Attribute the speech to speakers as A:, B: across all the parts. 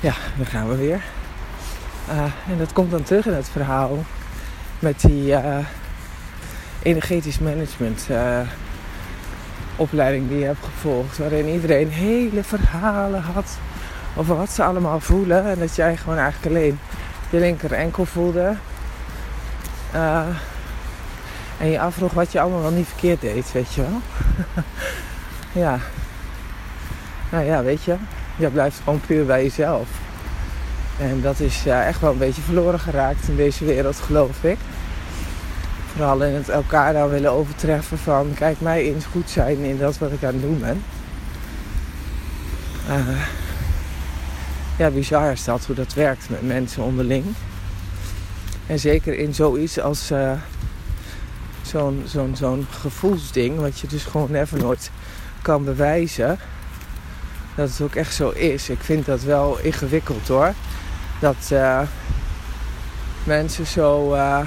A: Ja, daar gaan we weer. Uh, en dat komt dan terug in het verhaal met die uh, energetisch management uh, opleiding die je hebt gevolgd. Waarin iedereen hele verhalen had over wat ze allemaal voelen. En dat jij gewoon eigenlijk alleen je linker enkel voelde. en je afvroeg wat je allemaal wel niet verkeerd deed, weet je wel. ja. Nou ja, weet je. Je blijft gewoon puur bij jezelf. En dat is echt wel een beetje verloren geraakt in deze wereld, geloof ik. Vooral in het elkaar dan willen overtreffen van kijk mij eens goed zijn in dat wat ik aan het doen ben. Uh, ja, bizar is dat hoe dat werkt met mensen onderling. En zeker in zoiets als uh, zo'n zo'n zo'n gevoelsding, wat je dus gewoon never nooit kan bewijzen. Dat het ook echt zo is. Ik vind dat wel ingewikkeld hoor dat uh, mensen zo uh,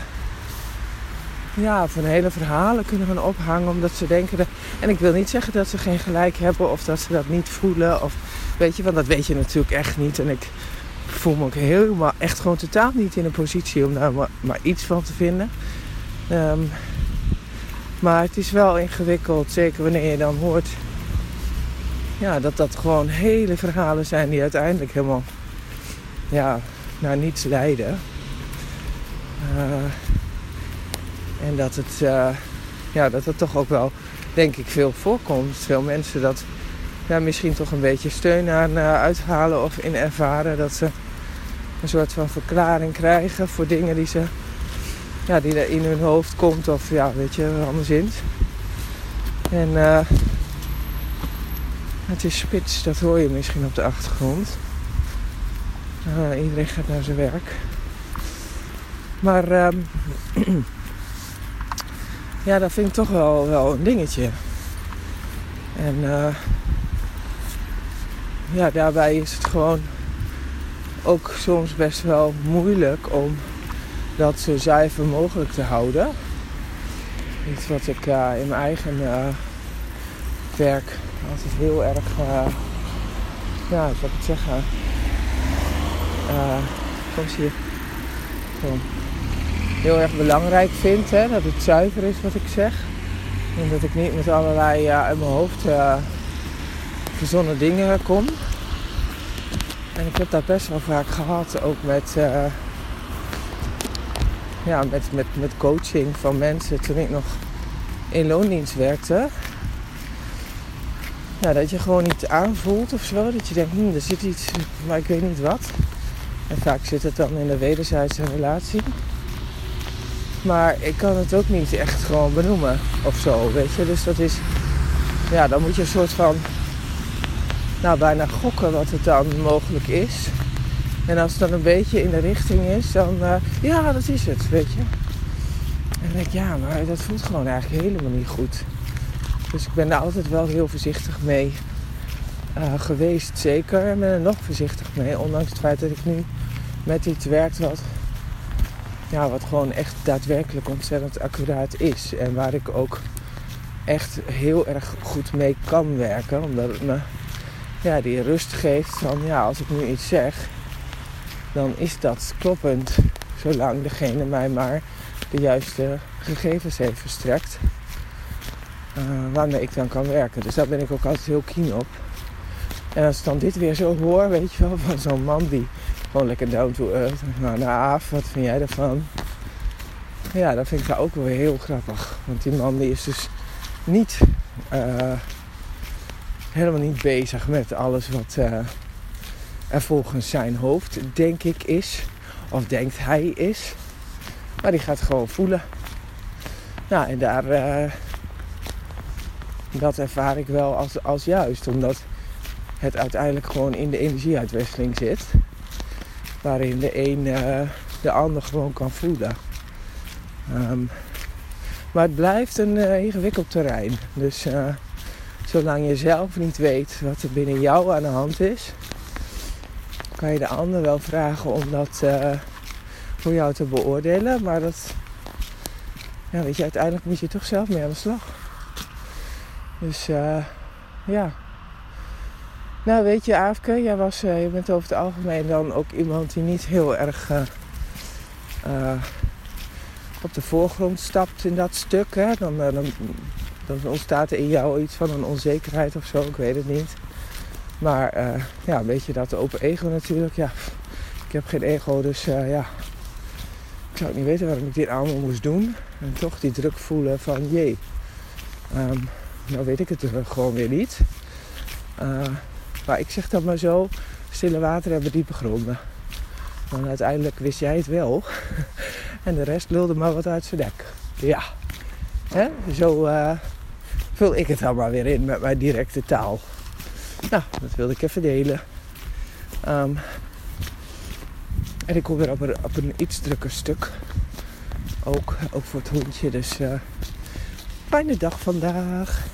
A: ja, van hele verhalen kunnen gaan ophangen omdat ze denken. Dat, en ik wil niet zeggen dat ze geen gelijk hebben of dat ze dat niet voelen. Of weet je, want dat weet je natuurlijk echt niet. En ik voel me ook helemaal echt gewoon totaal niet in een positie om daar maar, iets van te vinden. Um, maar het is wel ingewikkeld, zeker wanneer je dan hoort ja, dat dat gewoon hele verhalen zijn die uiteindelijk helemaal ja, naar niets leiden. Uh, en dat het, uh, ja, dat het toch ook wel, denk ik, veel voorkomt. Veel mensen dat ja, misschien toch een beetje steun aan uh, uithalen of in ervaren. Dat ze een soort van verklaring krijgen voor dingen die ze ja, die er in hun hoofd komt of ja, weet je, anderszins. En het is spits, dat hoor je misschien op de achtergrond. Uh, iedereen gaat naar zijn werk. Maar um, ja, dat vind ik toch wel, wel een dingetje. En uh, ja, daarbij is het gewoon ook soms best wel moeilijk om dat zo zuiver mogelijk te houden. Iets wat ik uh, in mijn eigen werk altijd heel erg, ja, zou ik zeggen, uh, heel erg belangrijk vind. Hè, dat het zuiver is wat ik zeg. En dat ik niet met allerlei uh, uit mijn hoofd verzonnen dingen kom. En ik heb dat best wel vaak gehad, ook met, ja, met, met, met coaching van mensen toen ik nog in loondienst werkte. Ja, dat je gewoon niet aanvoelt of zo. Dat je denkt, hm, er zit iets, maar ik weet niet wat. En vaak zit het dan in de wederzijdse relatie. Maar ik kan het ook niet echt gewoon benoemen of zo, weet je. Dus dat is, ja, dan moet je een soort van, nou bijna gokken wat het dan mogelijk is. En als het dan een beetje in de richting is, dan, uh, ja, dat is het, weet je. En dan denk ik, ja, maar dat voelt gewoon eigenlijk helemaal niet goed. Dus ik ben daar altijd wel heel voorzichtig mee uh, geweest, zeker. En ben er nog voorzichtig mee, ondanks het feit dat ik nu met iets werkt wat, ja, wat gewoon echt daadwerkelijk ontzettend accuraat is. En waar ik ook echt heel erg goed mee kan werken. Omdat het me ja, die rust geeft van ja, als ik nu iets zeg, dan is dat kloppend. Zolang degene mij maar de juiste gegevens heeft verstrekt. Uh, waarmee ik dan kan werken. Dus daar ben ik ook altijd heel keen op. En als ik dan dit weer zo hoor, weet je wel, van zo'n man die gewoon lekker down to earth. Nou, naar Aaf, wat vind jij ervan? Ja, dat vind ik daar ook wel heel grappig. Want die man die is dus niet, uh, helemaal niet bezig met alles wat uh, er volgens zijn hoofd, denk ik, is. Of denkt hij is. Maar die gaat gewoon voelen. Nou, en daar, dat ervaar ik wel als, als juist. Omdat het uiteindelijk gewoon in de energieuitwisseling zit waarin de een uh, de ander gewoon kan voelen. Um, maar het blijft een uh, ingewikkeld terrein. Dus uh, zolang je zelf niet weet wat er binnen jou aan de hand is, kan je de ander wel vragen om dat voor jou te beoordelen. Maar dat, ja, weet je, uiteindelijk moet je toch zelf mee aan de slag. Dus ja. Nou, weet je, Aafke, jij was, uh, je bent over het algemeen dan ook iemand die niet heel erg uh, uh, op de voorgrond stapt in dat stuk. Hè? Dan, dan, dan, ontstaat er in jou iets van een onzekerheid of zo, ik weet het niet. Maar ja, weet je dat open ego natuurlijk, ja, ik heb geen ego, dus ja, ik zou niet weten waarom ik dit allemaal moest doen. En toch die druk voelen van, jee, um, nou weet ik het gewoon weer niet. Maar ik zeg dat maar zo, stille water hebben diepe gronden. Want uiteindelijk wist jij het wel. en de rest lulde maar wat uit zijn dek. Ja, Hè? zo uh, vul ik het dan maar weer in met mijn directe taal. Nou, dat wilde ik even delen. Um, en ik kom weer op een, op een iets drukker stuk. Ook, ook voor het hondje. Dus fijne dag vandaag.